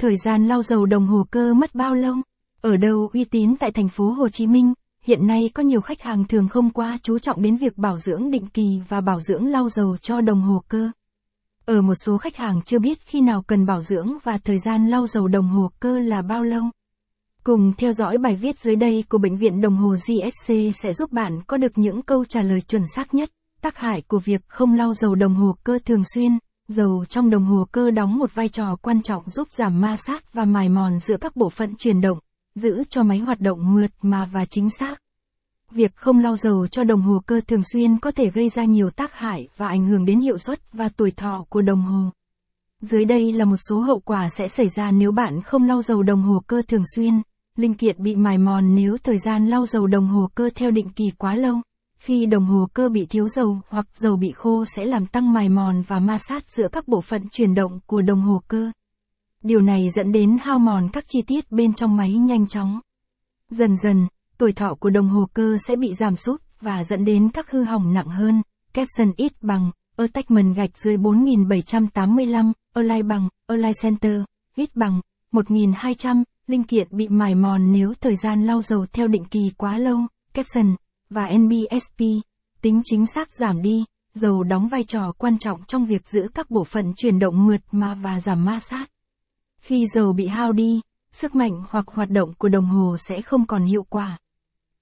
Thời gian lau dầu đồng hồ cơ mất bao lâu? Ở đâu uy tín tại thành phố Hồ Chí Minh? Hiện nay có nhiều khách hàng thường không quá chú trọng đến việc bảo dưỡng định kỳ và bảo dưỡng lau dầu cho đồng hồ cơ. Ở một số khách hàng chưa biết khi nào cần bảo dưỡng và thời gian lau dầu đồng hồ cơ là bao lâu. Cùng theo dõi bài viết dưới đây của Bệnh viện Đồng hồ GSC sẽ giúp bạn có được những câu trả lời chuẩn xác nhất. Tác hại của việc không lau dầu đồng hồ cơ thường xuyên. Dầu trong đồng hồ cơ đóng một vai trò quan trọng giúp giảm ma sát và mài mòn giữa các bộ phận chuyển động, giữ cho máy hoạt động mượt mà và chính xác. Việc không lau dầu cho đồng hồ cơ thường xuyên có thể gây ra nhiều tác hại và ảnh hưởng đến hiệu suất và tuổi thọ của đồng hồ. Dưới đây là một số hậu quả sẽ xảy ra nếu bạn không lau dầu đồng hồ cơ thường xuyên. Linh kiện bị mài mòn nếu thời gian lau dầu đồng hồ cơ theo định kỳ quá lâu. Khi đồng hồ cơ bị thiếu dầu hoặc dầu bị khô sẽ làm tăng mài mòn và ma sát giữa các bộ phận chuyển động của đồng hồ cơ. Điều này dẫn đến hao mòn các chi tiết bên trong máy nhanh chóng. Dần dần, tuổi thọ của đồng hồ cơ sẽ bị giảm sút và dẫn đến các hư hỏng nặng hơn. Capson ít bằng, attachment gạch dưới 4785, align bằng, align center, ít bằng, 1200, linh kiện bị mài mòn nếu thời gian lau dầu theo định kỳ quá lâu, Capson và NBSP, tính chính xác giảm đi, dầu đóng vai trò quan trọng trong việc giữ các bộ phận chuyển động mượt mà và giảm ma sát. Khi dầu bị hao đi, sức mạnh hoặc hoạt động của đồng hồ sẽ không còn hiệu quả.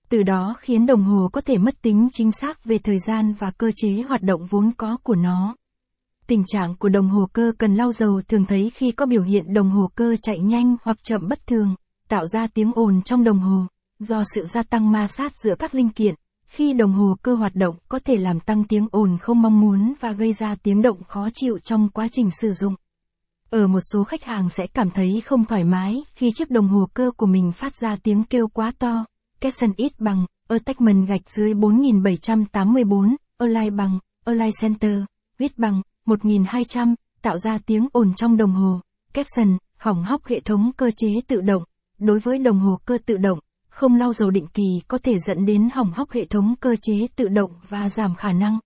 Từ đó khiến đồng hồ có thể mất tính chính xác về thời gian và cơ chế hoạt động vốn có của nó. Tình trạng của đồng hồ cơ cần lau dầu thường thấy khi có biểu hiện đồng hồ cơ chạy nhanh hoặc chậm bất thường, tạo ra tiếng ồn trong đồng hồ, do sự gia tăng ma sát giữa các linh kiện. Khi đồng hồ cơ hoạt động có thể làm tăng tiếng ồn không mong muốn và gây ra tiếng động khó chịu trong quá trình sử dụng. Ở một số khách hàng sẽ cảm thấy không thoải mái khi chiếc đồng hồ cơ của mình phát ra tiếng kêu quá to. Capson ít bằng, attachment gạch dưới 4784, align bằng, align center, viết bằng, 1200, tạo ra tiếng ồn trong đồng hồ. Capson, hỏng hóc hệ thống cơ chế tự động. Đối với đồng hồ cơ tự động, không lau dầu định kỳ có thể dẫn đến hỏng hóc hệ thống cơ chế tự động và giảm khả năng.